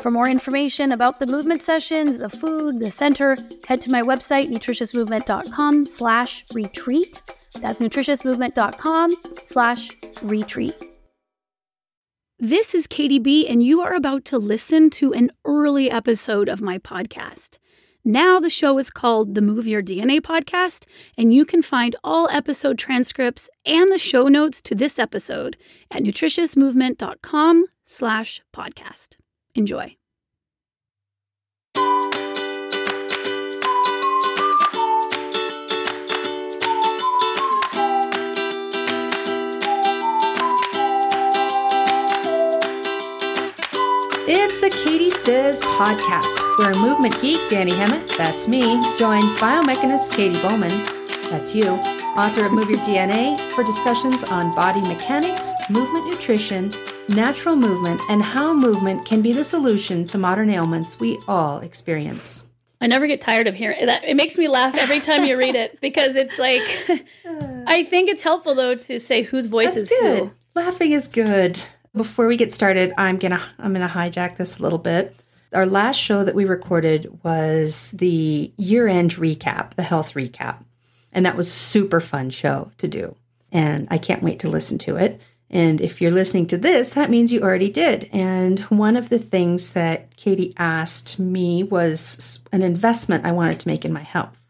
For more information about the movement sessions, the food, the center, head to my website, nutritiousmovement.com slash retreat. That's nutritiousmovement.com slash retreat. This is Katy B, and you are about to listen to an early episode of my podcast. Now the show is called the Move Your DNA podcast, and you can find all episode transcripts and the show notes to this episode at nutritiousmovement.com slash podcast. Enjoy. It's the Katy Says podcast, where movement geek Dani Hammond, that's me, joins biomechanist Katy Bowman, that's you, author of Move Your DNA, for discussions on body mechanics, movement nutrition, natural movement, and how movement can be the solution to modern ailments we all experience. I never get tired of hearing that. It makes me laugh every time you read it because it's like, I think it's helpful though to say whose voice That's is good. who. Laughing is good. Before we get started, I'm gonna I'm gonna hijack this a little bit. Our last show that we recorded was the year-end recap, the health recap. And that was a super fun show to do. And I can't wait to listen to it. And if you're listening to this, that means you already did. And one of the things that Katy asked me was an investment I wanted to make in my health.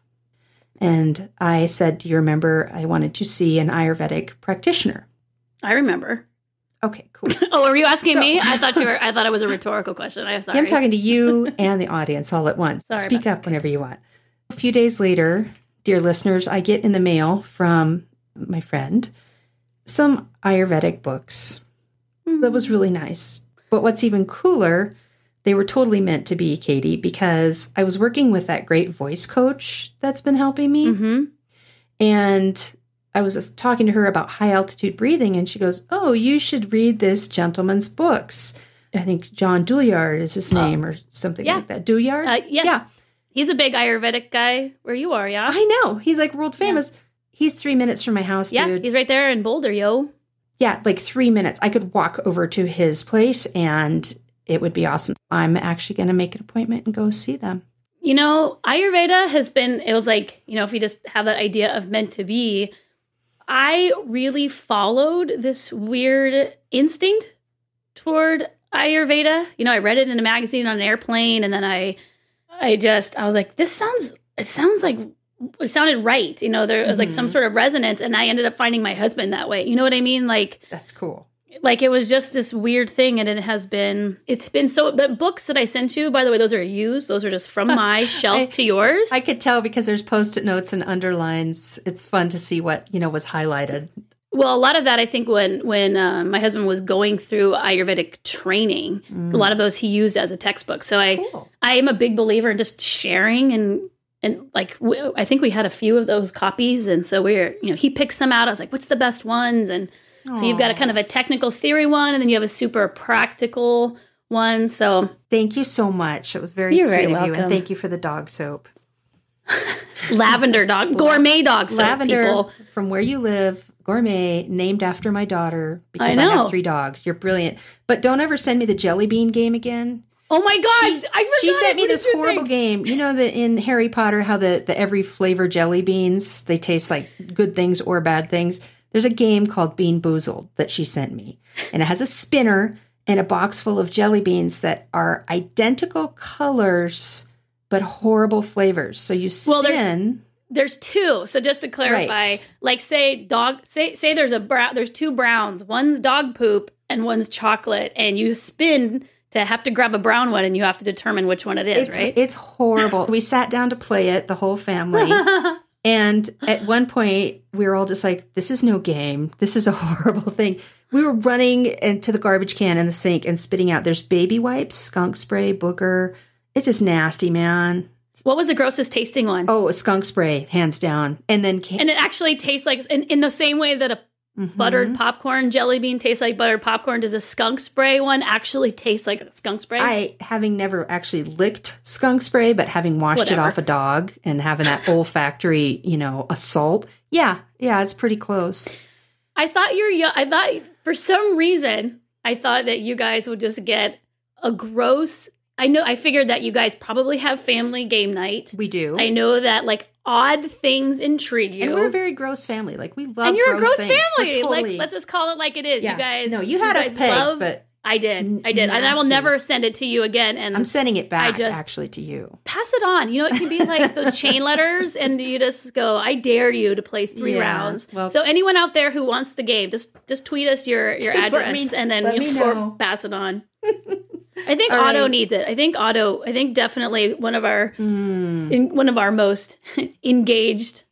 And I said, Do you remember I wanted to see an Ayurvedic practitioner? I remember. Okay, cool. Oh, were you asking So- me? I thought you were. I thought it was a rhetorical question. I'm sorry. I'm talking to you and the audience all at once. Sorry Speak up whenever you want. A few days later, dear listeners, I get in the mail from my friend some Ayurvedic books. That was really nice. But what's even cooler, they were totally meant to be Katy because I was working with that great voice coach that's been helping me. Mm-hmm. And I was just talking to her about high altitude breathing, and she goes, Oh, you should read this gentleman's books. I think John Douillard is his name or something Yeah. like that. Douillard? Uh, yes. Yeah. He's a big Ayurvedic guy where you are, yeah? I know. He's like world famous. He's three minutes from my house, yeah, dude. he's right there in Boulder, yo. yeah, like three minutes. I could walk over to his place and it would be awesome. I'm actually going to make an appointment and go see them. You know, Ayurveda has been, it was like, you know, if you just have that idea of meant to be, I really followed this weird instinct toward Ayurveda. You know, I read it in a magazine on an airplane and then I, I just, I was like, this sounds, it sounds like, it sounded right. You know, there was like some mm-hmm. sort of resonance and I ended up finding my husband that way. You know what I mean? Like, That's cool. like it was just this weird thing and it has been it's been so the books that i sent you by the way those are used those are just from my shelf I- to yours I could tell because there's post-it notes and underlines. It's fun to see what, you know, was highlighted. Well a lot of that i think when when uh, my husband was going through ayurvedic training a lot of those he used as a textbook so i Cool. i am a big believer in just sharing and and like w- i think we had a few of those copies and so we're you know he picks them out i was like what's the best ones and so you've got a kind of a technical theory one and then you have a super practical one so Thank you so much. It was very sweet very of you. And thank you for the dog soap. lavender dog, gourmet dog soap. Lavender People. from where you live, gourmet, named after my daughter because I I, have three dogs. You're brilliant. But don't ever send me the jelly bean game again. Oh my gosh, I forgot. She sent me What this horrible think? game. You know that in Harry Potter, how the, the every flavor jelly beans they taste like good things or bad things. There's a game called BeanBoozled that she sent me, and it has a spinner and a box full of jelly beans that are identical colors but horrible flavors. So you spin. Well, there's- two. So just to clarify, Right. like say dog say say there's a brown there's two browns. One's dog poop and one's chocolate and you spin to have to grab a brown one and you have to determine which one it is, it's, right? It's horrible. we sat down to play it, the whole family. and at one point, we were all just like, this is no game. This is a horrible thing. We were running into the garbage can in the sink and spitting out. There's baby wipes, skunk spray, booger. It's just nasty, man. What was the grossest tasting one? Oh, skunk spray, hands down. And then can- And it actually tastes like in, in the same way that a Mhm. buttered popcorn jelly bean tastes like buttered popcorn. Does a skunk spray one actually taste like skunk spray? I, having never actually licked skunk spray, but having washed Whatever. it off a dog and having that olfactory, you know, assault. Yeah, yeah, it's pretty close. I thought you're young. I thought for some reason I thought that you guys would just get a gross. I know. I figured that you guys probably have family game night. We do. I know that like odd things intrigue you. And we're a very gross family. Like we love. And you're a gross things. Family. totally- Like let's just call it like it is. yeah. You guys. No, you had us guys pegged, love- but I did. I did, and I will never send it to you again. And I'm sending it back I just- actually to you. pass it on. You know, it can be like those chain letters, and you just go, "I dare you to play three Yeah, rounds." well- so anyone out there who wants the game, just just tweet us your your address, me- and then you know. pass it on. I think All Otto right. needs it. I think Otto. I think definitely one of our Mm. in, one of our most engaged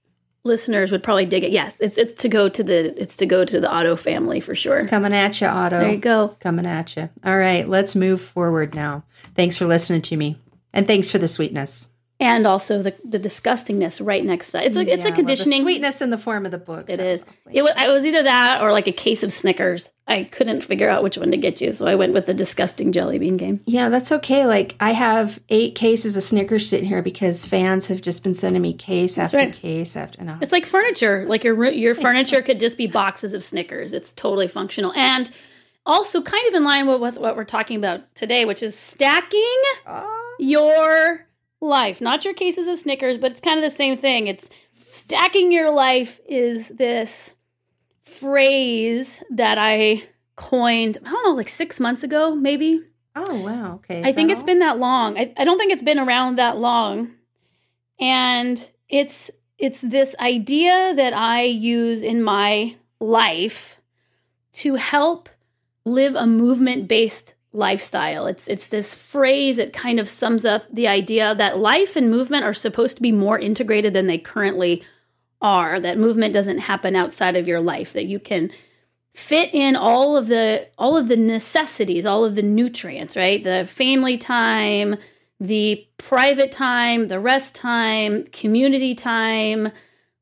listeners would probably dig it. Yes, it's it's to go to the it's to go to the Otto family for sure. Coming at you, Otto. There you go. Coming at you. All right, let's move forward now. Thanks for listening to me, and thanks for the sweetness. And also the the disgustingness right next to that. It's a it's Yeah, a well, conditioning. sweetness in the form of the book. It is. It was, it was either that or like a case of Snickers. I couldn't figure out which one to get you, so I went with the disgusting jelly bean game. Yeah, that's okay. Like I have eight cases of Snickers sitting here because fans have just been sending me case after right. case after. No, It's like furniture. Like your your furniture could just be boxes of Snickers. It's totally functional and also kind of in line with, with what we're talking about today, which is stacking your life. Not your cases of Snickers, but it's kind of the same thing. It's stacking your life is this phrase that I coined, I don't know, like six months ago, maybe. oh wow. Okay. I think it's been that long. I, I don't think it's been around that long. And it's it's this idea that I use in my life to help live a movement based lifestyle. It's it's this phrase that kind of sums up the idea that life and movement are supposed to be more integrated than they currently are. That movement doesn't happen outside of your life. That you can fit in all of the all of the necessities, all of the nutrients, right? The family time, the private time, the rest time, community time,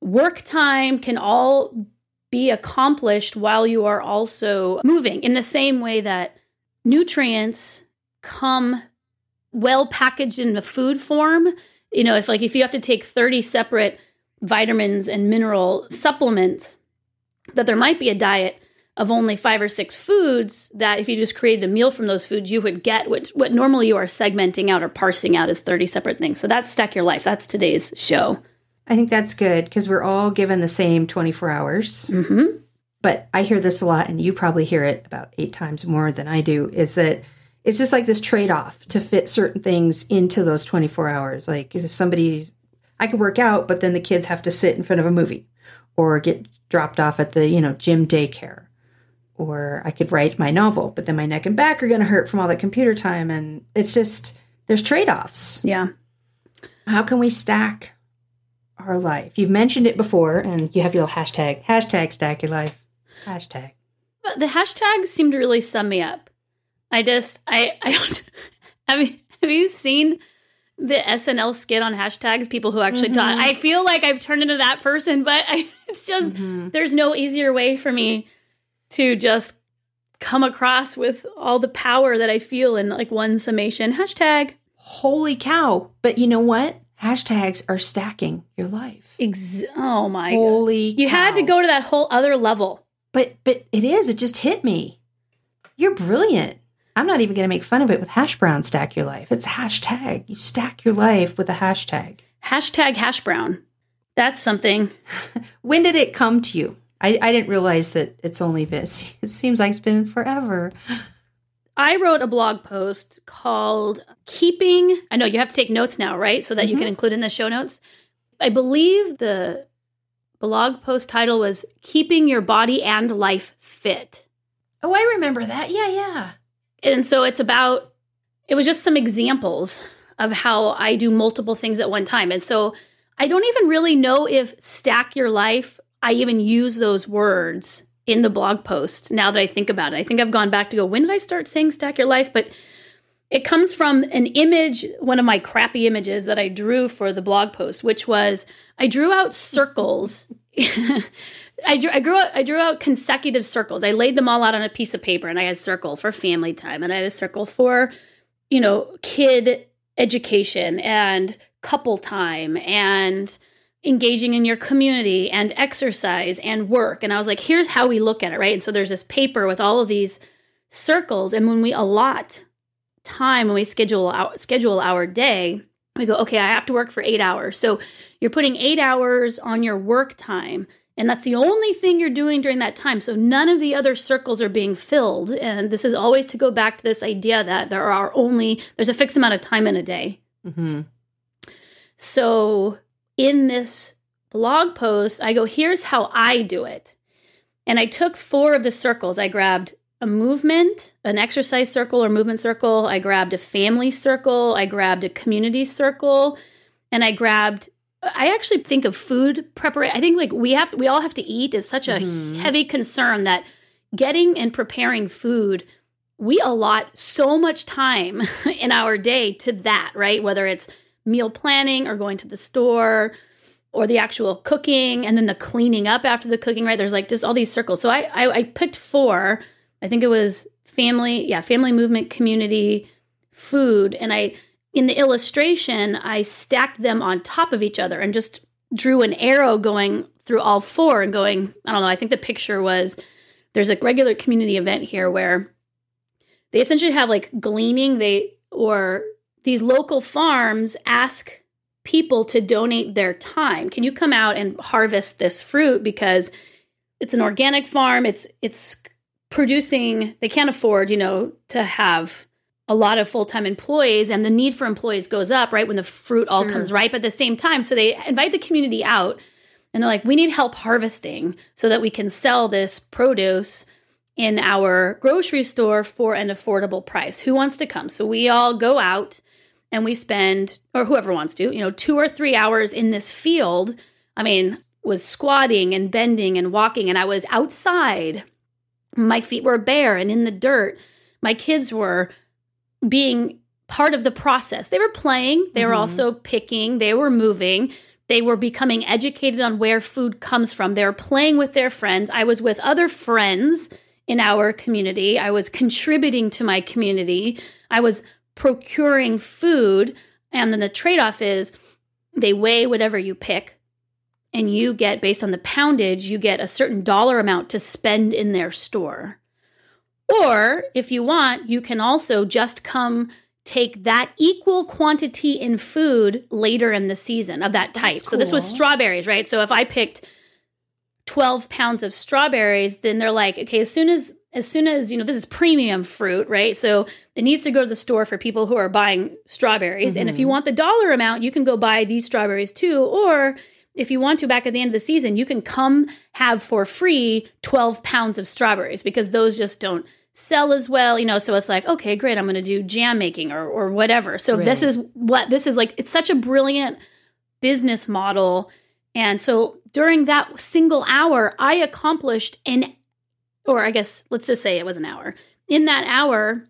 work time can all be accomplished while you are also moving in the same way that nutrients come well packaged in the food form. You know, if like if you have to take 30 separate vitamins and mineral supplements, that there might be a diet of only five or six foods that if you just created a meal from those foods, you would get what, what normally you are segmenting out or parsing out as 30 separate things. So that's Stack Your Life. That's today's show. I think that's good because we're all given the same 24 hours. hmm But I hear this a lot, and you probably hear it about eight times more than I do. Is that it's just like this trade off to fit certain things into those 24 hours. Like if somebody, I could work out, but then the kids have to sit in front of a movie or get dropped off at the, you know, gym daycare. Or I could write my novel, but then my neck and back are going to hurt from all the computer time. And it's just, there's trade offs. Yeah. How can we stack our life? You've mentioned it before, and you have your little hashtag, hashtag stack your life, hashtag. But the hashtags seem to really sum me up. I just, I, I don't, I mean, have you seen the SNL skit on hashtags? People who actually talk. Mm-hmm. I feel like I've turned into that person, but I, it's just, mm-hmm. there's no easier way for me to just come across with all the power that I feel in like one summation. Hashtag. Holy cow. But you know what? hashtags are stacking your life. Ex- oh my Holy God. You had to go to that whole other level. But but it is. It just hit me. You're brilliant. I'm not even going to make fun of it with hash brown stack your life. It's hashtag. You stack your life with a hashtag. Hashtag hash brown. That's something. When did it come to you? I, I didn't realize that it's only this. It seems like it's been forever. I wrote a blog post called Keeping. I know you have to take notes now, right? So that you Mhm. can include in the show notes. I believe the blog post title was Keeping Your Body and Life Fit. Oh, I remember that. Yeah, yeah. And so it's about, it was just some examples of how I do multiple things at one time. And so I don't even really know if stack your life, I even use those words in the blog post now that I think about it. I think I've gone back to go, when did I start saying stack your life? But it comes from an image, one of my crappy images that I drew for the blog post, which was I drew out circles. I drew, I, out, I drew out consecutive circles. I laid them all out on a piece of paper, and I had a circle for family time, and I had a circle for, you know, kid education and couple time and engaging in your community and exercise and work. And I was like, here's how we look at it, right? And so there's this paper with all of these circles, and when we allot time, when we schedule our schedule our day, we go, okay, I have to work for eight hours. So you're putting eight hours on your work time. And that's the only thing you're doing during that time. So none of the other circles are being filled. And this is always to go back to this idea that there are only, there's a fixed amount of time in a day. Mm-hmm. So in this blog post, I go, here's how I do it. And I took four of the circles. I grabbed a movement, an exercise circle or movement circle. I grabbed a family circle. I grabbed a community circle. And I grabbed, I actually think of food preparation. I think like we have, we all have to eat is such a Mhm. heavy concern that getting and preparing food we allot so much time in our day to that, right? Whether it's meal planning or going to the store or the actual cooking and then the cleaning up after the cooking, right? There's like just all these circles. So I, I, I picked four. I think it was family, yeah, family movement, community, food. And I, in the illustration, I stacked them on top of each other and just drew an arrow going through all four and going, I don't know, I think the picture was there's a regular community event here where they essentially have like gleaning. They or these local farms ask people to donate their time. Can you come out and harvest this fruit? Because it's an organic farm. It's it's producing they can't afford you know to have a lot of full-time employees and the need for employees goes up right when the fruit all Sure. comes ripe at the same time so they invite the community out and they're like we need help harvesting so that we can sell this produce in our grocery store for an affordable price. Who wants to come? So we all go out and we spend, or whoever wants to, you know, two or three hours in this field. I mean, was squatting and bending and walking, and I was outside. My feet were bare and in the dirt. My kids were being part of the process. They were playing, they were Mhm. also picking, they were moving. They were becoming educated on where food comes from. They were playing with their friends. I was with other friends in our community. I was contributing to my community. I was procuring food. And then the trade off is they weigh whatever you pick, and you get, based on the poundage, you get a certain dollar amount to spend in their store. Or if you want, you can also just come take that equal quantity in food later in the season of that type. That's So this was strawberries, right? So if I picked 12 pounds of strawberries, then they're like, okay, as soon as as soon as, you know, this is premium fruit, right? So it needs to go to the store for people who are buying strawberries. And if you Mhm. want the dollar amount, you can go buy these strawberries too. Or if you want to, back at the end of the season, you can come have for free 12 pounds of strawberries because those just don't sell as well, you know. So it's like, okay, great, I'm going to do jam making or, or whatever. So this is what this is like. It's such a brilliant business model. And so during that single hour, I accomplished an, or I guess let's just say it was an hour. In that hour,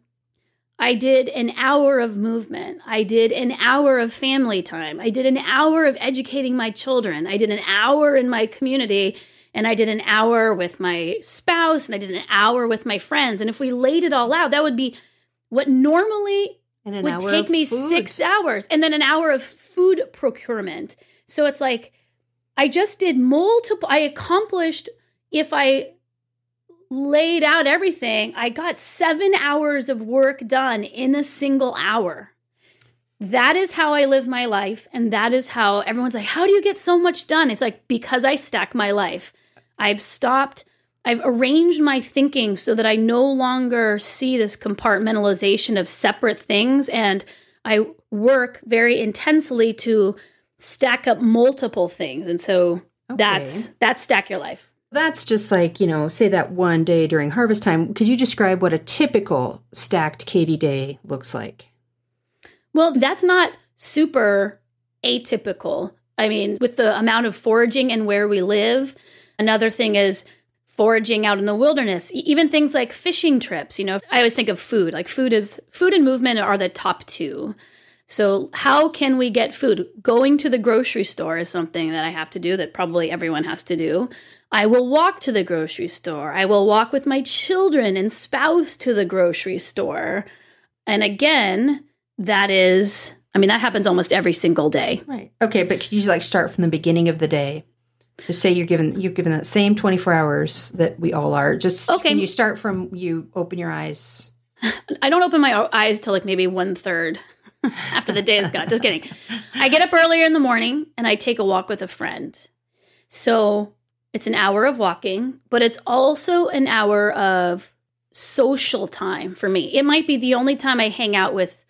I did an hour of movement. I did an hour of family time. I did an hour of educating my children. I did an hour in my community. And I did an hour with my spouse and I did an hour with my friends. And if we laid it all out, that would be what normally an would take me food. six hours and then an hour of food procurement. So it's like I just did multiple, I accomplished, if I laid out everything, I got seven hours of work done in a single hour. That is how I live my life. And that is how everyone's like, How do you get so much done? It's like, because I stack my life. I've stopped, I've arranged my thinking so that I no longer see this compartmentalization of separate things. And I work very intensely to stack up multiple things. And so that's that's stack your life. That's just like, you know, say that one day during harvest time. Could you describe what a typical stacked Katy day looks like? Well, that's not super atypical. I mean, with the amount of foraging and where we live, another thing is foraging out in the wilderness. Even things like fishing trips, you know, I always think of food. Like food is food and movement are the top two. So, how can we get food? Going to the grocery store is something that I have to do that probably everyone has to do. I will walk to the grocery store. I will walk with my children and spouse to the grocery store. And again, that is, I mean, that happens almost every single day. Right. Okay, but could you like start from the beginning of the day? Just say you're given you're given that same 24 hours that we all are. Just Okay. can you start from you open your eyes? I don't open my eyes till like maybe one third after the day is gone. Just kidding. I get up earlier in the morning and I take a walk with a friend. So it's an hour of walking, but it's also an hour of social time for me. It might be the only time I hang out with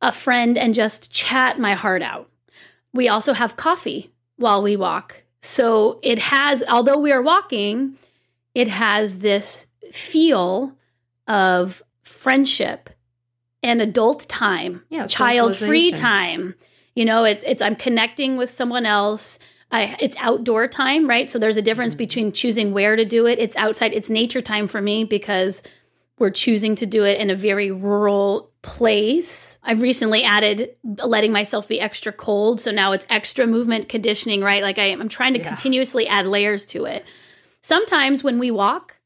a friend and just chat my heart out. We also have coffee while we walk. So it has, although we are walking, it has this feel of friendship and adult time, Yeah, child free time. You know, it's it's I'm connecting with someone else. I, it's outdoor time, right? So there's a difference Mm-hmm. between choosing where to do it. It's outside. It's nature time for me because we're choosing to do it in a very rural place. I've recently added letting myself be extra cold, so now it's extra movement conditioning, right? Like I, I'm trying to Yeah. continuously add layers to it. Sometimes when we walk,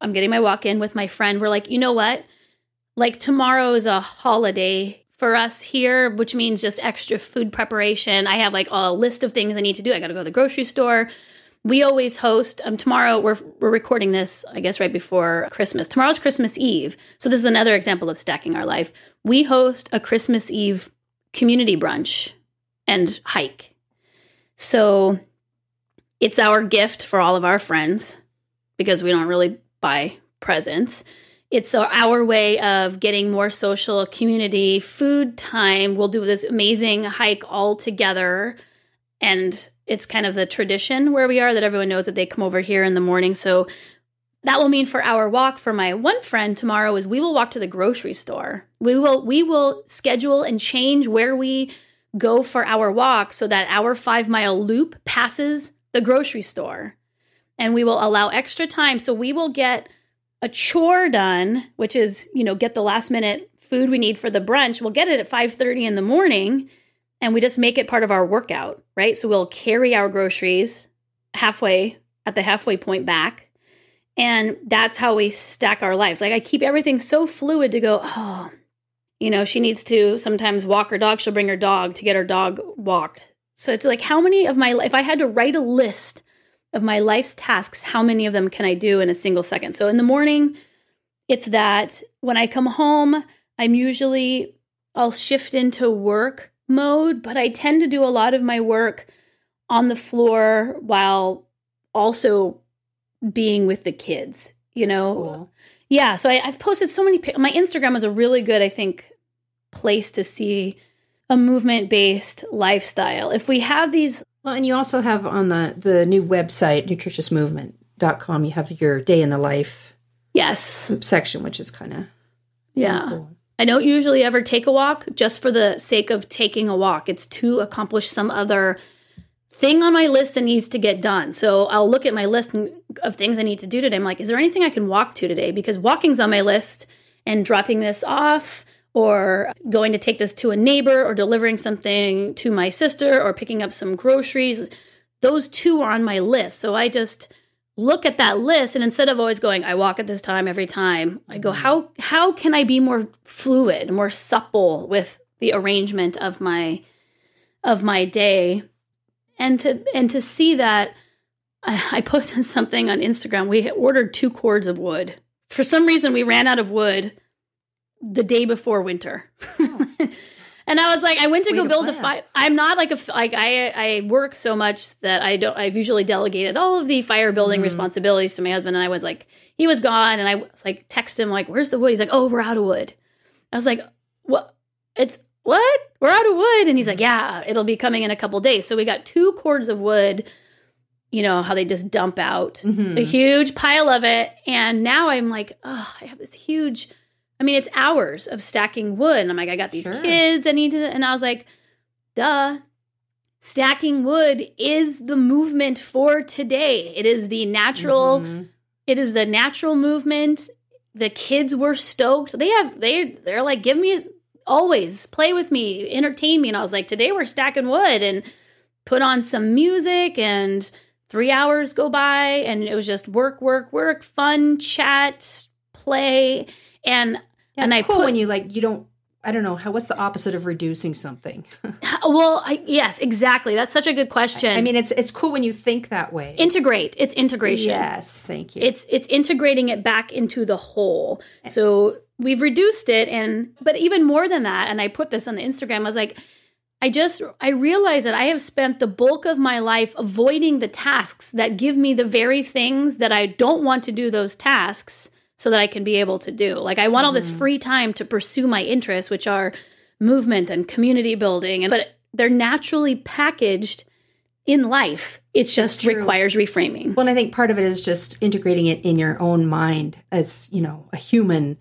I'm getting my walk in with my friend. We're like, you know what? Like tomorrow is a holiday for us here, which means just extra food preparation. I have like a list of things I need to do. I got to go to the grocery store. We always host. Um, tomorrow we're we're recording this, I guess, right before Christmas. Tomorrow's Christmas Eve, so this is another example of stacking our life. We host a Christmas Eve community brunch and hike. So it's our gift for all of our friends because we don't really buy presents. It's our- way of getting more social community food time. We'll do this amazing hike all together. And it's kind of the tradition where we are that everyone knows that they come over here in the morning. So that will mean for our walk for my one friend tomorrow is we will walk to the grocery store. We will we will schedule and change where we go for our walk so that our 5 mile loop passes the grocery store. And we will allow extra time so we will get a chore done, which is, you know, get the last minute food we need for the brunch. We'll get it at 5:30 in the morning and we just make it part of our workout, right? So we'll carry our groceries halfway at the halfway point back. And that's how we stack our lives. Like I keep everything so fluid to go, oh, you know, she needs to sometimes walk her dog. She'll bring her dog to get her dog walked. So it's like, how many of my, if I had to write a list of my life's tasks, how many of them can I do in a single second? So in the morning, it's that when I come home, I'm usually, I'll shift into work mode, but I tend to do a lot of my work on the floor while also being with the kids, you know? Cool. Yeah, so I, I've posted so many. My Instagram is a really good, I think, place to see a movement based lifestyle. If we have these, Well, and you also have on the the new website nutritiousmovement.com you have your day in the life yes, section which is kind of yeah. cool. I don't usually ever take a walk just for the sake of taking a walk. It's to accomplish some other thing on my list that needs to get done. So I'll look at my list of things I need to do today. I'm like, is there anything I can walk to today? Because walking's on my list and dropping this off or going to take this to a neighbor or delivering something to my sister or picking up some groceries. Those two are on my list. So I just look at that list and instead of always going i walk at this time every time i go mm. how how can i be more fluid more supple with the arrangement of my of my day and to and to see that I, I posted something on instagram we ordered two cords of wood for some reason we ran out of wood the day before winter and I was like, I went to Way go to build a fire. I'm not like a like I I work so much that I don't. I've usually delegated all of the fire building Mhm. responsibilities to my husband, and I was like, he was gone, and I was like, text him like, "Where's the wood?" He's like, "Oh, we're out of wood." I was like, "What? It's what? We're out of wood?" And he's like, "Yeah, it'll be coming in a couple days." So we got two cords of wood. You know how they just dump out Mhm. a huge pile of it. And now I'm like, oh, I have this huge, I mean, it's hours of stacking wood. And I'm like, I got these Sure. kids. I need to, and I was like, duh. Stacking wood is the movement for today. It is the natural, Mhm. it is the natural movement. The kids were stoked. They have, they, they're like, give me always play with me, entertain me. And I was like, today we're stacking wood and put on some music and three hours go by and it was just work, work, work, fun, chat, play. And Yeah, And I cool put- when you like you don't. I don't know how. What's the opposite of reducing something? well, I, yes, exactly. That's such a good question. I mean, it's it's cool when you think that way. integrate. It's integration. Yes, thank you. It's it's integrating it back into the whole. So we've reduced it and but even more than that, and I put this on the Instagram, I was like, I just I realized that I have spent the bulk of my life avoiding the tasks that give me the very things that I don't want to do those tasks so that I can be able to do. Like I want all this mm-hmm. free time to pursue my interests, which are movement and community building, and but they're naturally packaged in life. It just requires reframing. Well, and I think part of it is just integrating it in your own mind as, you know, a human,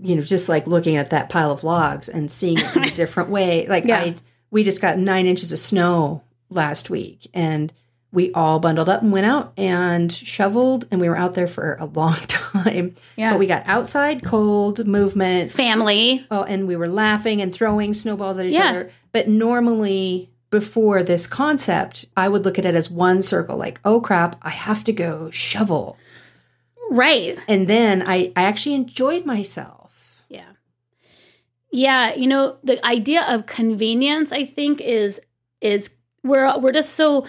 you know, just like looking at that pile of logs and seeing it in a different way. Like Yeah. I we just got 9 inches of snow last week and we all bundled up and went out and shoveled and we were out there for a long time. Yeah. But we got outside cold movement. Family. Oh, and we were laughing and throwing snowballs at each Yeah. other. But normally before this concept, I would look at it as one circle, like, oh crap, I have to go shovel. Right. And then I, I actually enjoyed myself. Yeah. Yeah, you know, the idea of convenience I think is is we're we're just so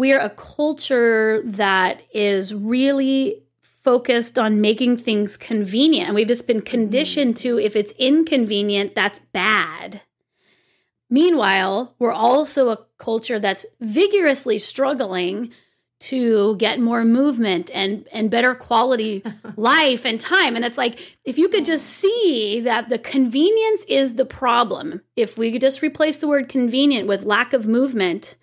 we're a culture that is really focused on making things convenient. And we've just been conditioned to if it's inconvenient, that's bad. Meanwhile, we're also a culture that's vigorously struggling to get more movement and and better quality life and time and it's like if you could just see that the convenience is the problem if we could just replace the word convenient with lack of movement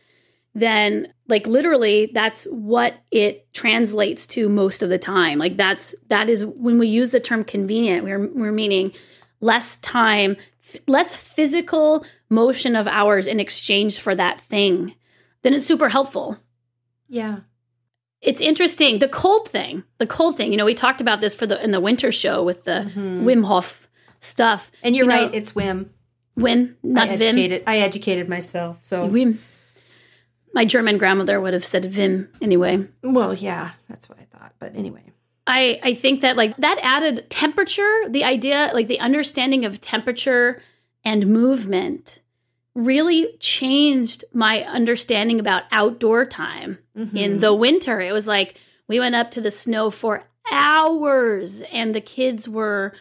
then like literally that's what it translates to most of the time like that's that is when we use the term convenient we're we're meaning less time f- less physical motion of ours in exchange for that thing then it's super helpful Yeah. it's interesting the cold thing the cold thing you know we talked about this for the in the winter show with the mm-hmm. wim hof stuff And you're You know, right, it's Wim. wim not I vim I educated myself. So wim my german grandmother would have said vim anyway well, yeah, that's what I thought. But anyway. I, I think that like that added temperature, the idea, like the understanding of temperature and movement really changed my understanding about outdoor time in mm-hmm. the winter. It was like we went up to the snow for hours and the kids were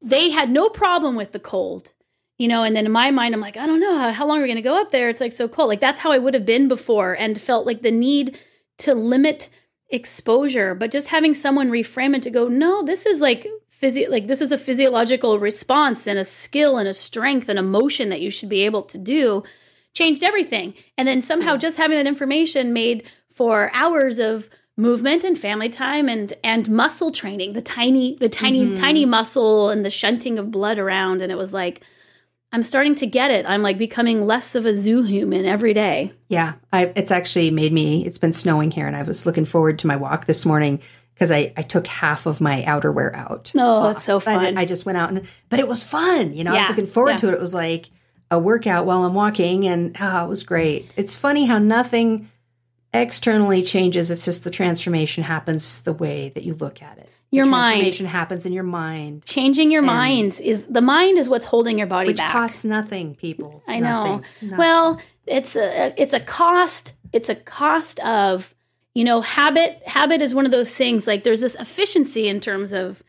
they had no problem with the cold. You know, and then in my mind, I'm like, I don't know, how, how long are we going to go up there? It's like so cold. Like that's how I would have been before and felt like the need to limit exposure, but just having someone reframe it to go, no, this is like physio like this is a physiological response and a skill and a strength and emotion that you should be able to do changed everything. And then somehow just having that information made for hours of movement and family time and and muscle training, the tiny the tiny mm-hmm. tiny muscle and the shunting of blood around and it was like I'm starting to get it. I'm like becoming less of a zoo human every day. Yeah, I, it's actually made me. It's been snowing here, and I was looking forward to my walk this morning because I, I took half of my outerwear out. Oh, that's so fun. I just went out and, but it was fun. You know, I was looking forward yeah. to it. It was like a workout while I'm walking, and oh, it was great. It's funny how nothing externally changes. It's just the transformation happens the way that you look at it. Your the mind. transformation happens in your mind, Changing your mind is the mind is what's holding your body which back. costs nothing, people. I know. Nothing. Nothing. Well, it's a it's a cost. It's a cost of you know habit. Habit is one of those things. Like there's this efficiency in terms of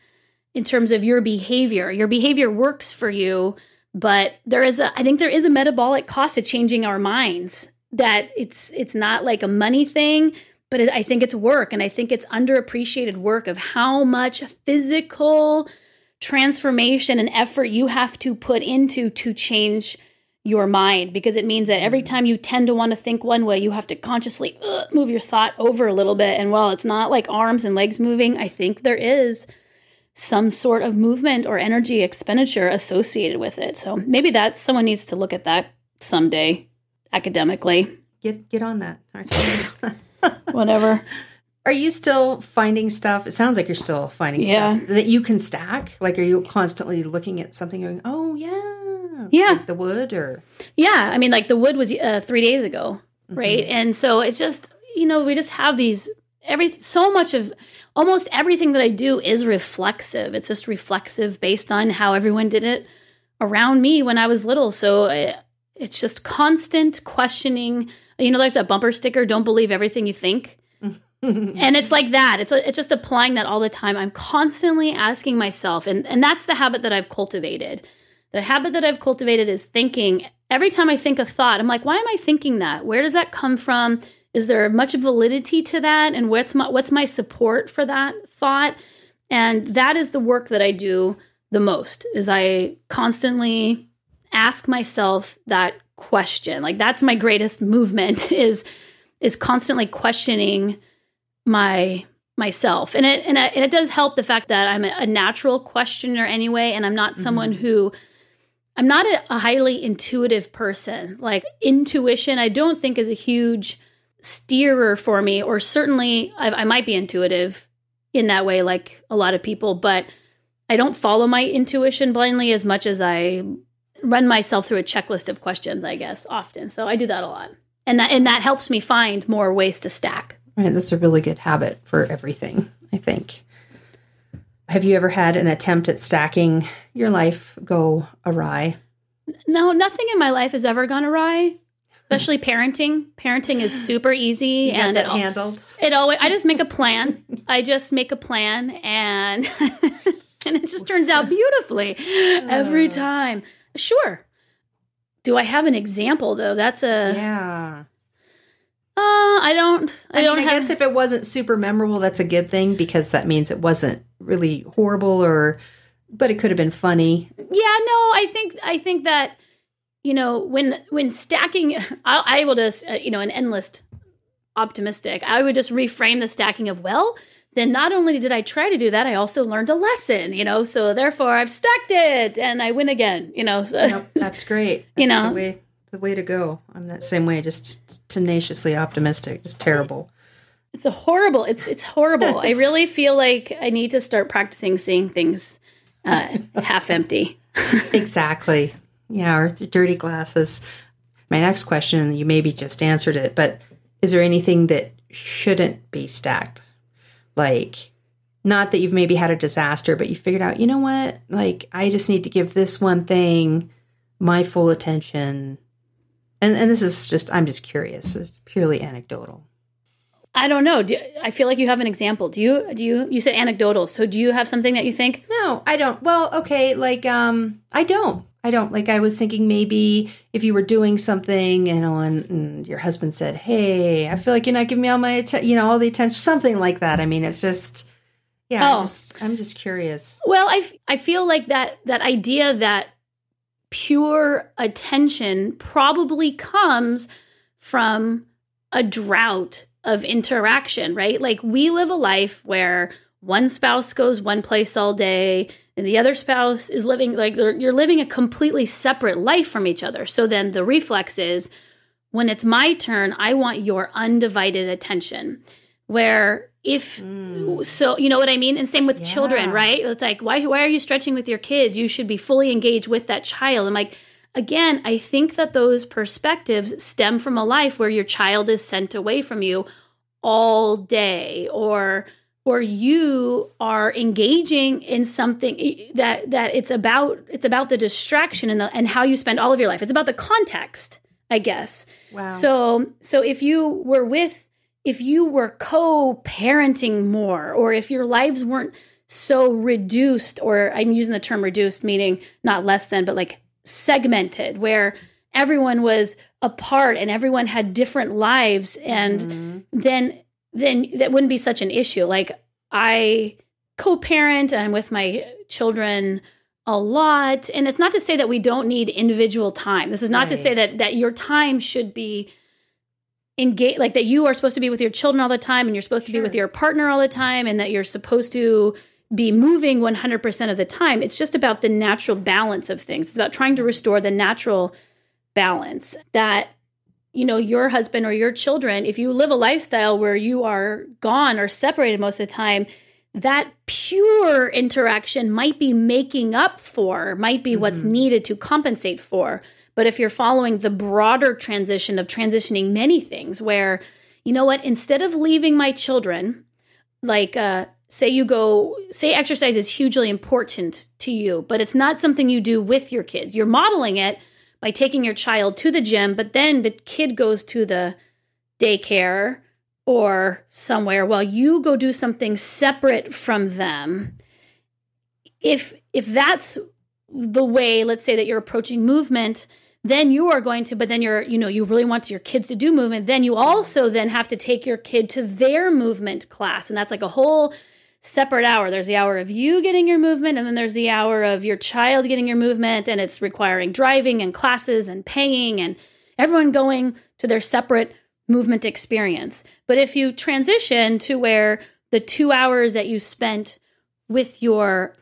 in terms of your behavior. Your behavior works for you, but there is a I think there is a metabolic cost to changing our minds. That it's it's not like a money thing, but I think it's work, and I think it's underappreciated work of how much physical transformation and effort you have to put into to change your mind because it means that every time you tend to want to think one way, you have to consciously uh, move your thought over a little bit. And while it's not like arms and legs moving, I think there is some sort of movement or energy expenditure associated with it. So maybe that someone needs to look at that someday academically. get get on that. Whatever. Are you still finding stuff? It sounds like you're still finding Yeah. stuff that you can stack. Like, are you constantly looking at something going, "Oh yeah, Yeah. like the wood," or Yeah, I mean, like the wood was uh, three days ago, right? And so it's just you know we just have these every so much of almost everything that I do is reflexive. It's just reflexive based on how everyone did it around me when I was little. So uh, it's just constant questioning. You know, there's that bumper sticker: "Don't believe everything you think." and it's like that. It's it's just applying that all the time. I'm constantly asking myself and and that's the habit that i've cultivated. The habit that i've cultivated is thinking. Every time i think a thought i'm like why am i thinking that? Where does that come from? Is there much validity to that? And what's my what's my support for that thought? And that is the work that i do the most is i constantly ask myself that question. Like that's my greatest movement is is constantly questioning my myself. And it and it, and it does help the fact that i'm a, a natural questioner anyway and i'm not mm-hmm. someone who i'm not a, a highly intuitive person. Like intuition i don't think is a huge steerer for me or certainly I, I might be intuitive in that way like a lot of people but i don't follow my intuition blindly as much as i run myself through a checklist of questions i guess often so i do that a lot and that and that helps me find more ways to stack right? That's a really good habit for everything. I think. Have you ever had an attempt at stacking your life go awry? No, nothing in my life has ever gone awry. Especially parenting. Parenting is super easy, and it, handled. it always. I just make a plan. I just make a plan, and and it just turns out beautifully every time. Sure. Do I have an example though? That's a. Yeah. Uh, I don't. I, I, don't mean, I have. guess if it wasn't super memorable, that's a good thing because that means it wasn't really horrible or, but it could have been funny. yeah, no. I think. I think that you know when when stacking, I, I will just uh, you know an endless optimistic. I would just reframe the stacking of well. Then not only did I try to do that, I also learned a lesson. You know, so therefore I've stacked it and I win again. You know, so, Nope, that's great. That's You know. the way the way to go. I'm that same way, just tenaciously optimistic. Just terrible. It's a horrible. It's it's horrible. I really feel like I need to start practicing seeing things uh, half empty. exactly. Yeah, or th- dirty glasses. My next question, you maybe just answered it, but is there anything that shouldn't be stacked? Like, not that you've maybe had a disaster, but you figured out, you know what? Like, I just need to give this one thing my full attention. And and this is just I'm just curious. It's purely anecdotal. I don't know. Do, I feel like you have an example. Do you? Do you? You said anecdotal. So do you have something that you think? No, I don't. Well, okay, like um I don't. I don't. Like I was thinking maybe if you were doing something, you know, and, and your husband said, "Hey, I feel like you're not giving me all my attention, you know, all the attention," something like that. I mean, it's just yeah, Oh. I just I'm just curious. Well, I, f- I feel like that that idea that pure attention probably comes from a drought of interaction, right? Like we live a life where one spouse goes one place all day and the other spouse is living like you're living a completely separate life from each other. So then the reflex is when it's my turn, I want your undivided attention. Where if mm. so, you know what I mean? And same with children, right? It's like, why, why are you stretching with your kids? You should be fully engaged with that child. I'm like, again, I think that those perspectives stem from a life where your child is sent away from you all day or or you are engaging in something that that it's about it's about the distraction and the and how you spend all of your life. It's about the context, I guess. Wow. So so if you were with if you were co-parenting more or if your lives weren't so reduced or I'm using the term reduced meaning not less than but like segmented where everyone was apart and everyone had different lives and mm-hmm. then then that wouldn't be such an issue like I co-parent and I'm with my children a lot and it's not to say that we don't need individual time this is not right. to say that that your time should be engage like that you are supposed to be with your children all the time and you're supposed sure. to be with your partner all the time and that you're supposed to be moving 100% of the time. It's just about the natural balance of things. It's about trying to restore the natural balance that you know your husband or your children if you live a lifestyle where you are gone or separated most of the time that pure interaction might be making up for might be mm-hmm. what's needed to compensate for but if you're following the broader transition of transitioning many things where you know what instead of leaving my children like uh say you go say exercise is hugely important to you but it's not something you do with your kids you're modeling it by taking your child to the gym but then the kid goes to the daycare or somewhere while you go do something separate from them. If if that's the way let's say that you're approaching movement then you are going to but then you're you know you really want your kids to do movement then you also then have to take your kid to their movement class and that's like a whole separate hour. There's the hour of you getting your movement, and then there's the hour of your child getting your movement, and it's requiring driving and classes and paying and everyone going to their separate movement experience. But if you transition to where the two hours that you spent with your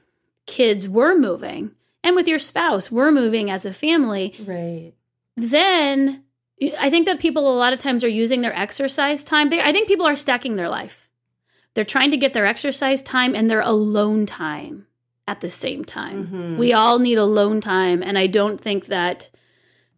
kids were moving and with your spouse were moving as a family, right? Then I think that people a lot of times are using their exercise time. They, I think people are stacking their life they're trying to get their exercise time and their alone time at the same time. Mm-hmm. We all need alone time. And I don't think that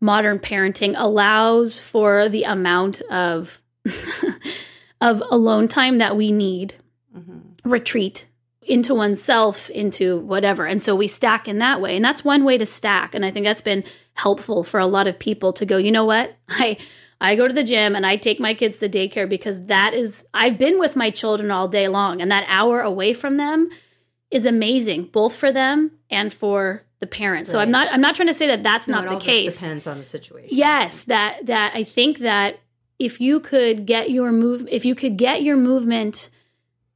modern parenting allows for the amount of of alone time that we need mm-hmm. retreat into oneself into whatever and so we stack in that way and that's one way to stack and i think that's been helpful for a lot of people to go you know what i I go to the gym and I take my kids to daycare because that is, I've been with my children all day long, and that hour away from them is amazing, both for them and for the parents. Right. So I'm not, I'm not trying to say that that's no, not the case. It just depends on the situation. Yes, that that I think that if you could get your move, if you could get your movement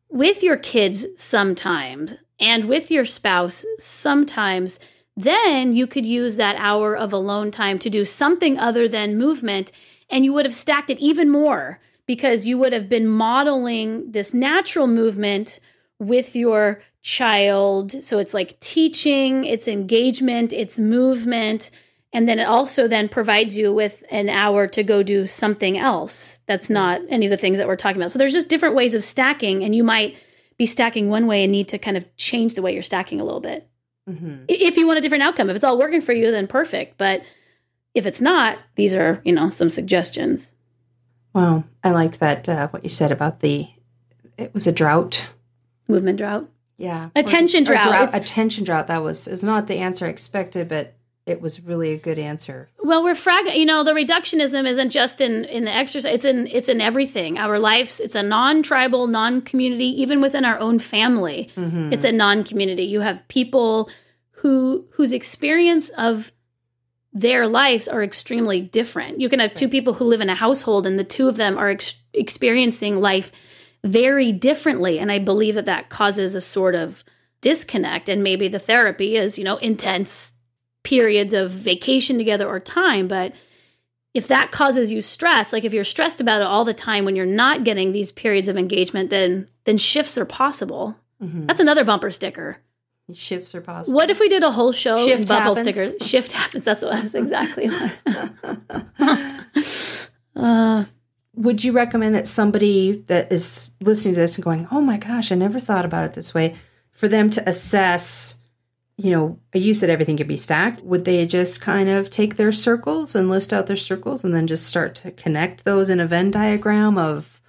with your kids sometimes and with your spouse sometimes, then you could use that hour of alone time to do something other than movement and you would have stacked it even more because you would have been modeling this natural movement with your child. So it's like teaching, it's engagement, it's movement. And then it also then provides you with an hour to go do something else that's not any of the things that we're talking about. So there's just different ways of stacking, and you might be stacking one way and need to kind of change the way you're stacking a little bit. Mm-hmm. If you want a different outcome, if it's all working for you, then perfect. But if it's not, these are, you know, some suggestions. Wow. I like that, uh, what you said about the, it was a drought. Movement drought. Yeah. Attention drought. drought. Attention drought. That was, is not the answer I expected, but it was really a good answer. Well, we're frag. You know, the reductionism isn't just in in the exercise. It's in it's in everything. Our lives. It's a non-tribal, non-community. Even within our own family, mm-hmm. it's a non-community. You have people who whose experience of their lives are extremely different. You can have two people who live in a household and the two of them are ex- experiencing life very differently. And I believe that that causes a sort of disconnect. And maybe the therapy is, you know, intense periods of vacation together or time. But if that causes you stress, like if you're stressed about it all the time when you're not getting these periods of engagement, then then shifts are possible. Mm-hmm. That's another bumper sticker. Shifts are possible. What if we did a whole show Shift bumper stickers? Shift happens. That's what that's exactly what. uh, Would you recommend that somebody that is listening to this and going, "Oh my gosh, I never thought about it this way," for them to assess, you know, you said everything could be stacked. Would they just kind of take their circles and list out their circles and then just start to connect those in a Venn diagram of,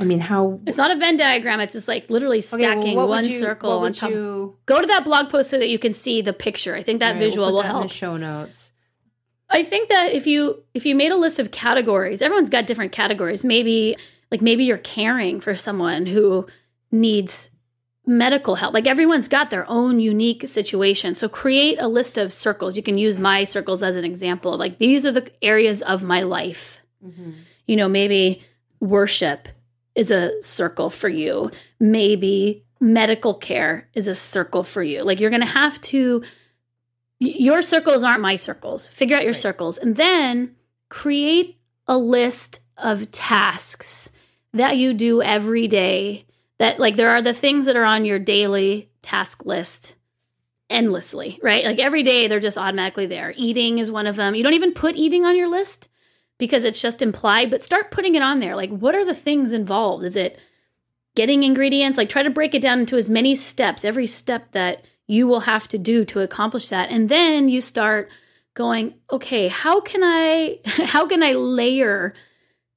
I mean, how? It's not a Venn diagram. It's just like literally stacking well, one you- circle on top. you- Go to that blog post so that you can see the picture. I think that right, we'll visual put will that in help. the show notes. I think that if you if you made a list of categories, everyone's got different categories. Maybe like maybe you're caring for someone who needs medical help. Like everyone's got their own unique situation. So create a list of circles. You can use my circles as an example. Like these are the areas of my life. Mm-hmm. You know, maybe worship is a circle for you. Maybe medical care is a circle for you. Like you're going to have to your circles aren't my circles. Figure out your circles and then create a list of tasks that you do every day. That, like, there are the things that are on your daily task list endlessly, right? Like, every day they're just automatically there. Eating is one of them. You don't even put eating on your list because it's just implied, but start putting it on there. Like, what are the things involved? Is it getting ingredients? Like, try to break it down into as many steps, every step that you will have to do to accomplish that. And then you start going, okay, how can I, how can I layer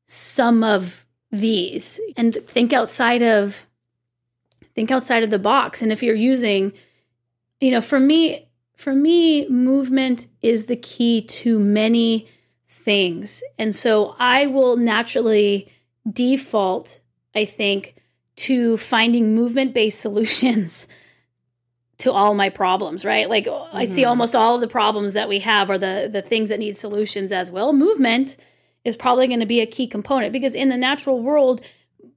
some of these and think outside of, think outside of the box. And if you're using, you know, for me, for me, movement is the key to many things. And so I will naturally default, I think, to finding movement based solutions to all my problems, right? Like I see mm-hmm. almost all of the problems that we have are the the things that need solutions as well. Movement is probably going to be a key component because in the natural world,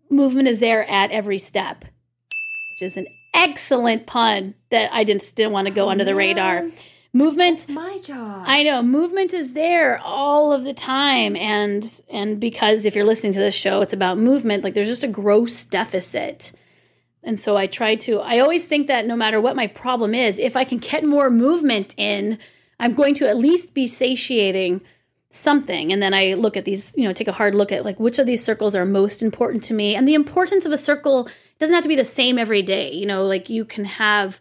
movement is there at every step, which is an excellent pun that I just didn't want to go under the radar. Oh, Movement My job. I know movement is there all of the time and and because if you're listening to this show it's about movement like there's just a gross deficit. And so I try to I always think that no matter what my problem is if I can get more movement in I'm going to at least be satiating something and then I look at these you know take a hard look at like which of these circles are most important to me and the importance of a circle doesn't have to be the same every day you know like you can have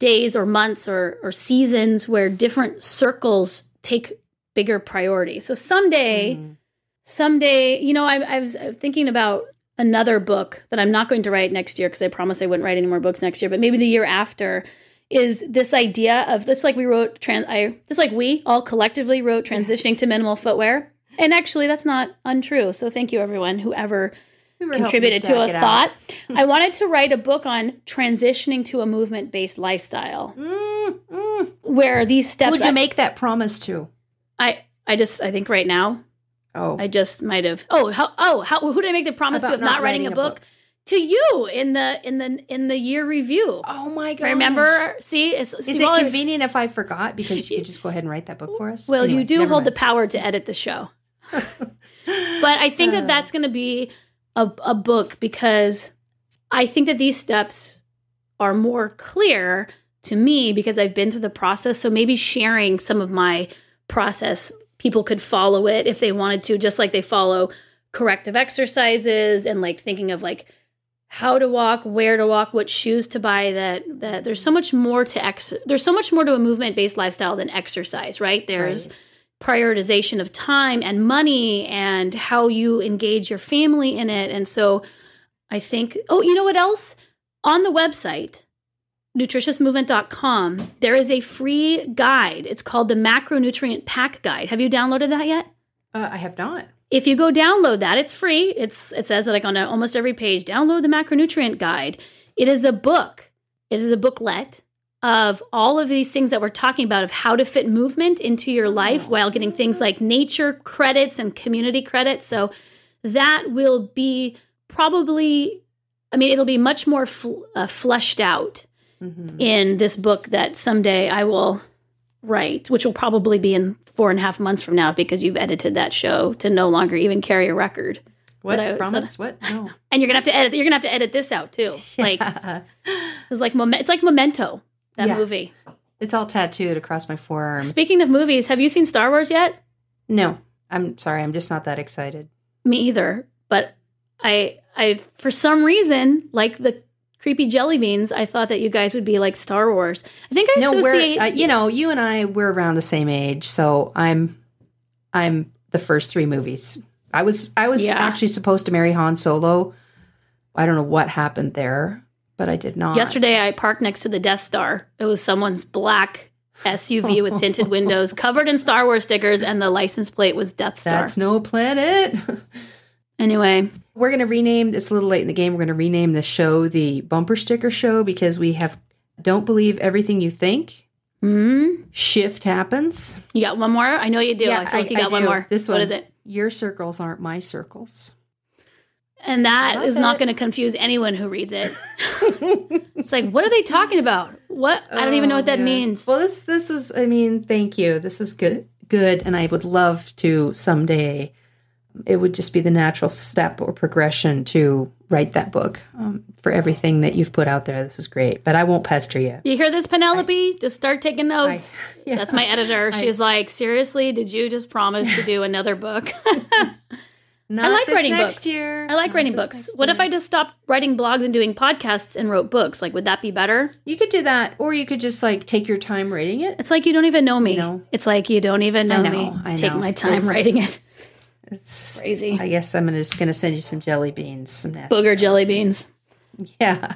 days or months or, or seasons where different circles take bigger priority. So someday, mm. someday, you know, I, I was thinking about another book that I'm not going to write next year because I promised I wouldn't write any more books next year, but maybe the year after is this idea of just like we wrote trans I just like we all collectively wrote transitioning to minimal footwear. And actually that's not untrue. So thank you everyone whoever We contributed to a thought. I wanted to write a book on transitioning to a movement based lifestyle Mm, mm. where these steps. Who would you I, make that promise to? I I just I think right now Oh, I just might have oh how oh how who did I make the promise to of not, not writing, writing a book? book. To you in the in the in the year review. oh my god! Remember? See, it's Is see, it convenient if I forgot because you could just go ahead and write that book for us? Well, you do hold the power to edit the show. but I think Uh. that that's going to be a, a book because I think that these steps are more clear to me because I've been through the process. So maybe sharing some of my process, people could follow it if they wanted to, just like they follow corrective exercises and like thinking of like how to walk, where to walk, what shoes to buy. That that there's so much more to ex. There's so much more to a movement based lifestyle than exercise, right? There's Right. Prioritization of time and money and how you engage your family in it. And so I think, oh, you know what else? On the website, nutritiousmovement.com, there is a free guide. It's called the Macronutrient Pack Guide. Have you downloaded that yet? Uh, I have not. If you go download that, it's free. It's it says that like on almost every page, download the macronutrient guide. It is a book. It is a booklet of all of these things that we're talking about of how to fit movement into your life while getting things like nature credits and community credits. So that will be probably I mean it'll be much more fl- uh, fleshed out Mhm. in this book that someday I will write, which will probably be in four and a half months from now because you've edited that show to no longer even carry a record. What But I- promise? What? No. And you're gonna have to edit. You're gonna have to edit this out too. Like it's like it's like Memento, that Yeah. movie. it's all tattooed across my forearm. Speaking of movies, have you seen Star Wars yet? No, I'm sorry. I'm just not that excited. Me either. But I, I for some reason like the creepy jelly beans, I thought that you guys would be like Star Wars. I think I No, associate. uh, you know you and I we're around the same age, so I'm I'm the first three movies. I was I was Yeah. actually supposed to marry Han Solo. I don't know what happened there, but I did not. Yesterday, I parked next to the Death Star. It was someone's black SUV with tinted windows, covered in Star Wars stickers, and the license plate was Death Star. that's no planet. anyway, we're going to rename it's a little late in the game. We're going to rename the show the bumper sticker show because we have don't believe everything you think. hmm Shift happens. you got one more? I know you do. Yeah, I feel like you got one more. This one is it? Your circles aren't my circles. And that Love is not going to confuse anyone who reads it. it's like, what are they talking about? What? I don't even know what that Oh, yeah. means. Well, this this was. I mean, thank you. This was good. Good, and I would love to someday. It would just be the natural step or progression to write that book um, for everything that you've put out there. This is great, but I won't pester you. You hear this, Penelope? just start taking notes. yeah. That's my editor. She's like, seriously, did you just promise to do another book? Not like this writing books. year. I like Not writing books. What if. I just stopped writing blogs and doing podcasts and wrote books? Like, would that be better? You could do that, or you could just like take your time writing it. It's like you don't even know me. You know. It's like you don't even know, know, me. I Take know. my time It's- writing it. It's Crazy. I guess I'm just going to send you some jelly beans, some nasty Booger jelly beans. Yeah.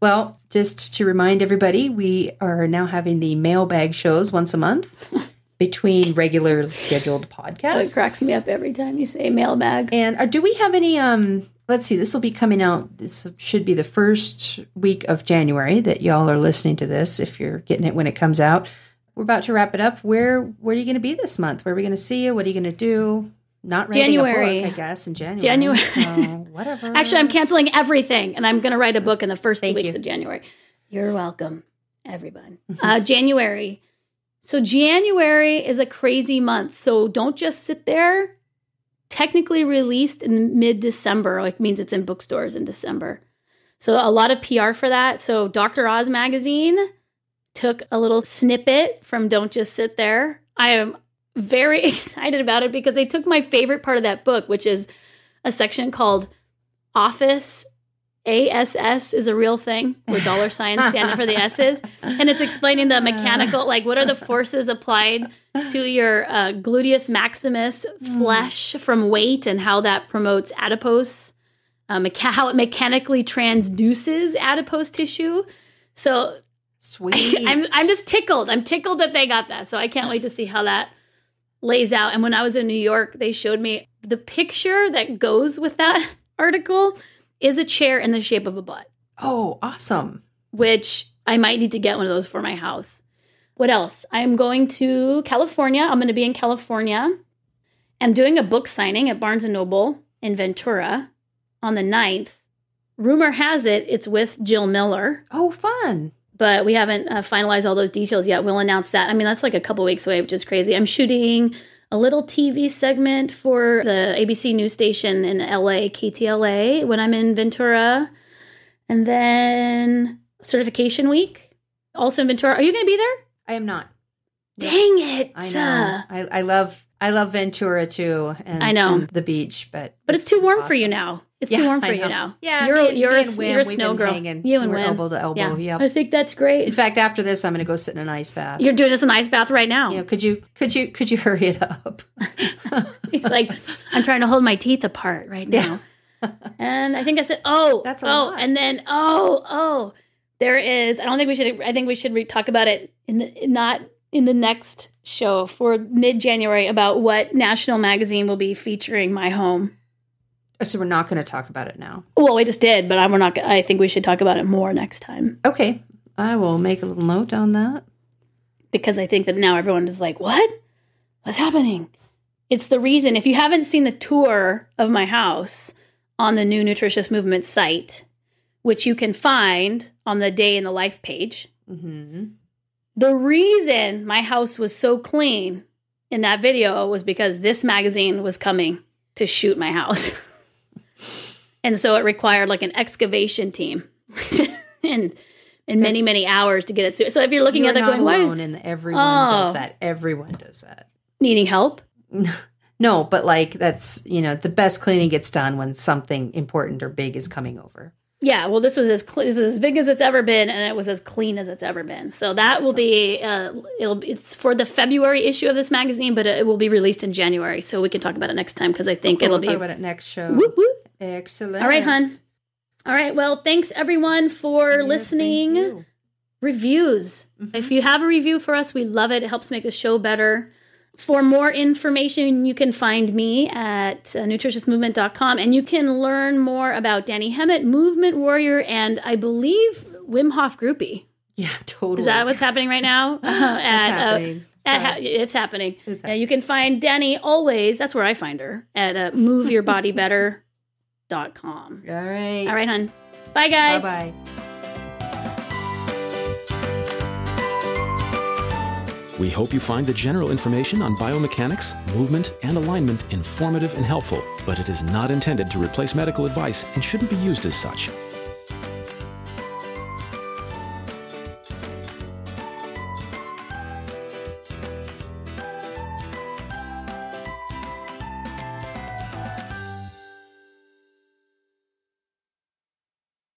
Well, just to remind everybody, we are now having the mailbag shows once a month between regular scheduled podcasts. It cracks me up every time you say mailbag. And uh, do we have any? Um, let's see. This will be coming out. This should be the first week of January that y'all are listening to this. If you're getting it when it comes out, we're about to wrap it up. Where Where are you going to be this month? Where are we going to see you? What are you going to do? Not January. a book, I guess, in January. January. So whatever. Actually, I'm canceling everything, and I'm going to write a book in the first two Thank weeks you. of January. You're welcome, everyone. Uh, January. So January is a crazy month. So don't just sit there. Technically released in mid December, like means it's in bookstores in December. So a lot of PR for that. So Dr. Oz magazine took a little snippet from Don't Just Sit There. I am very excited about it because they took my favorite part of that book, which is a section called Office ASS is a real thing, where dollar signs standing for the S's. And it's explaining the mechanical, like what are the forces applied to your uh, gluteus maximus flesh from weight and how that promotes adipose, uh, mecha- how it mechanically transduces adipose tissue. So Sweet. I'm I'm just tickled. I'm tickled that they got that. So I can't wait to see how that lays out. And when I was in New York, they showed me the picture that goes with that article is a chair in the shape of a butt, oh, awesome. which I might need to get one of those for my house. What else? I'm going to California. I'm going to be in California. I'm doing a book signing at Barnes and Noble in Ventura on the 9th. Rumor has it it's with Jill Miller. Oh, fun. but we haven't uh, finalized all those details yet. We'll announce that. I mean, that's like a couple weeks away, which is crazy. I'm shooting a little TV segment for the ABC news station in LA, KTLA, when I'm in Ventura. And then certification week, also in Ventura. Are you going to be there? I am not. Dang it. I know. Uh. I, I love I love Ventura too, and I know. and the beach, but But it's this too warm for you now. It's Yeah, too warm for you now. Yeah, you're me you're, me and Wim, you're a snow girl. hanging. You and We're Wim. elbow to elbow, Yeah. yep. I think that's great. In fact, after this, I'm going to go sit in an ice bath. you're doing this an ice bath right now. you know, could you could you could you hurry it up? He's like, I'm trying to hold my teeth apart right now. and I think I said, oh, That's oh, lot. and then oh, oh, there is. I don't think we should. I think we should re- talk about it in the not in the next show for mid January about what national magazine will be featuring my home. so we're not going to talk about it now. Well, we just did, but I'm we're not. I think we should talk about it more next time Okay, I will make a little note on that. because I think that now everyone is like, what? What's happening? It's the reason. If you haven't seen the tour of my house on the new Nutritious Movement site, which you can find on the Day in the Life page, hmm the reason my house was so clean in that video was because this magazine was coming to shoot my house. and so it required like an excavation team and and many, many hours to get it. So, if you're looking You're at not going, why alone, and everyone Oh. does that. Everyone does that. needing help? No, but like that's you know the best cleaning gets done when something important or big is coming over. Yeah, well, this was as cl- this is as big as it's ever been, and it was as clean as it's ever been. So that will be uh, it'll it's for the February issue of this magazine, but it will be released in January, so we can talk about it next time because I think Cool, it'll we'll be talk about it next show. whoop whoop. Excellent. All right, hun. All right, well, thanks everyone for Yes, listening. Reviews. If you have a review for us, we love it. It helps make the show better. For more information, you can find me at uh, nutritiousmovement.com and you can learn more about Dani Hammond, Movement Warrior, and I believe Wim Hof Groupie. Yeah, totally. Is that what's happening right now? Uh, at, uh, happening. at ha- it's happening. It's Yeah, you can find Danny always. That's where I find her at uh, moveyourbodybetter.com. All right. All right, hun. Bye, guys. Bye bye. We hope you find the general information on biomechanics, movement, and alignment informative and helpful, but it is not intended to replace medical advice and shouldn't be used as such.